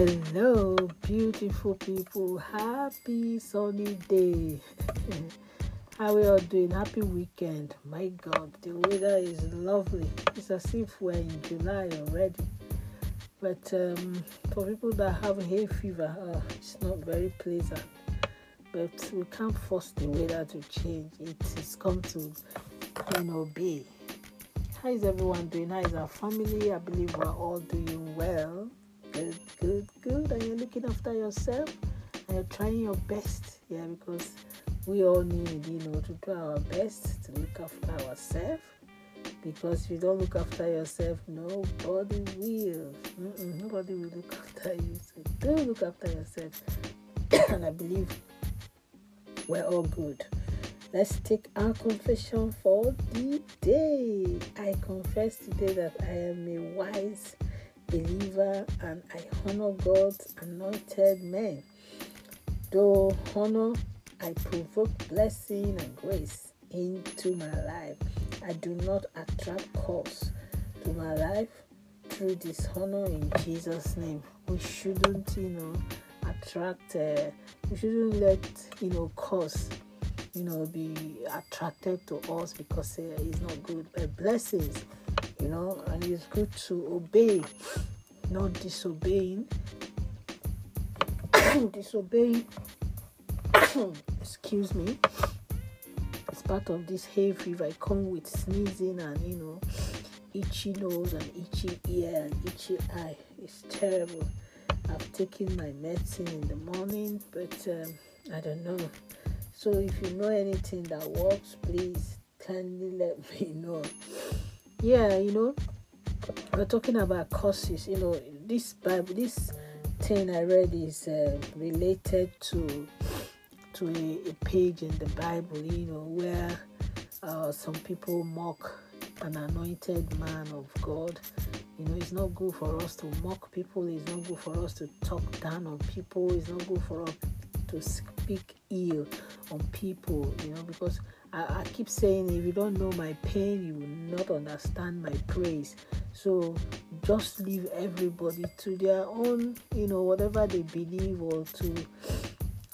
Hello, beautiful people. Happy sunny day. How are you all doing? Happy weekend. My God, the weather is lovely. It's as if we're in July already. But um, for people that have hay fever, uh, it's not very pleasant. But we can't force the weather to change. It is come to, you know, be. How is everyone doing? How is our family? I believe we're all doing well. Good, good, good. And you're looking after yourself and you're trying your best. Yeah, because we all need, you know, to do our best to look after ourselves. Because if you don't look after yourself, nobody will. Mm-mm, nobody will look after you. So do look after yourself. and I believe we're all good. Let's take our confession for the day. I confess today that I am a wise believer and I honor God's anointed men. Though honor, I provoke blessing and grace into my life. I do not attract curse to my life through dishonor in Jesus' name. We shouldn't, you know, attract, uh, we shouldn't let, you know, curse, you know, be attracted to us because uh, it's not good. But blessings, you know, and it's good to obey, not disobeying. disobeying, excuse me, it's part of this hay fever. I come with sneezing and, you know, itchy nose and itchy ear and itchy eye. It's terrible. I've taken my medicine in the morning, but um, I don't know. So if you know anything that works, please kindly let me know. Yeah, you know, we're talking about curses. You know, this Bible, this thing I read is uh, related to to a, a, page in the Bible. You know, where uh, some people mock an anointed man of God. You know, it's not good for us to mock people. It's not good for us to talk down on people. It's not good for us to speak ill on people. You know, because I, I keep saying, if you don't know my pain, you will not understand my praise. So just leave everybody to their own, you know, whatever they believe or to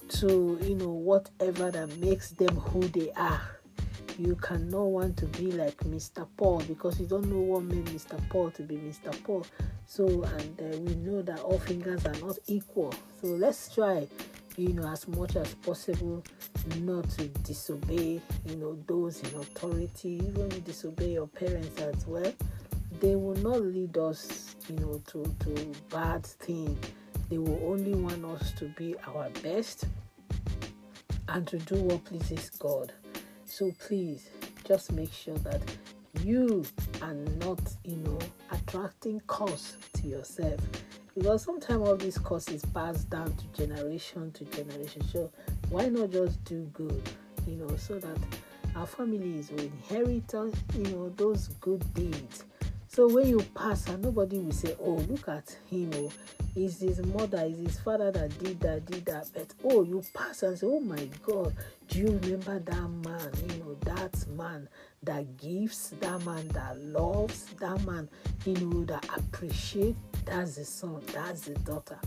to you know whatever that makes them who they are you cannot want to be like Mr. Paul because you don't know what made Mr. Paul to be Mr. Paul. So, and uh, we know that all fingers are not equal. So, let's try, you know, as much as possible not to disobey, you know, those in authority, even disobey your parents as well. They will not lead us, you know, to, to bad things. They will only want us to be our best and to do what pleases God. So please just make sure that you are not, you know, attracting cost to yourself. Because sometimes all these costs pass down to generation to generation. So why not just do good, you know, so that our families will inherit, you know, those good deeds. So when you pass and nobody will say, Oh, look at him, oh, is his mother, is his father that did that, did that. But oh, you pass and say, Oh my God, do you remember that man? You know, that man that gives, that man that loves, that man, you know, that appreciates. That's the son, that's the daughter.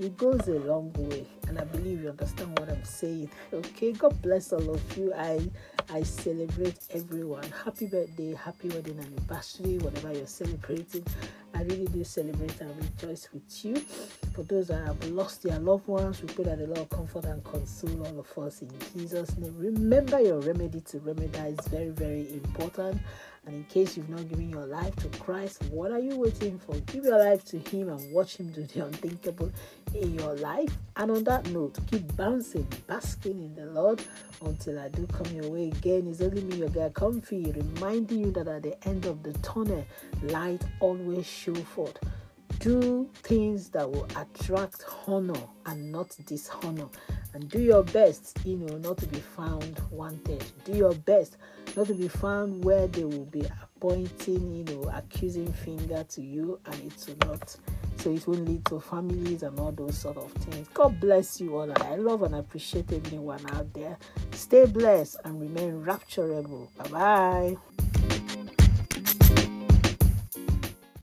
It goes a long way, and I believe you understand what I'm saying. Okay, God bless all of you. I I celebrate everyone. Happy birthday, happy wedding anniversary, whatever you're celebrating. I really do celebrate and rejoice with you. For those that have lost their loved ones, we pray that the Lord comfort and console all of us in Jesus' name. Remember your remedy to remedy is very, very important. And in case you've not given your life to Christ, what are you waiting for? Give your life to Him and watch Him do the unthinkable in your life. And on that note, keep bouncing, basking in the Lord until I do come your way again. It's only me, your guy, comfy, reminding you that at the end of the tunnel, light always show forth. Do things that will attract honor and not dishonor. And do your best, you know, not to be found wanted. Do your best not to be found where they will be pointing, you know, accusing finger to you, and it will not. So it will lead to families and all those sort of things. God bless you all. I love and appreciate everyone out there. Stay blessed and remain rapturable. Bye bye.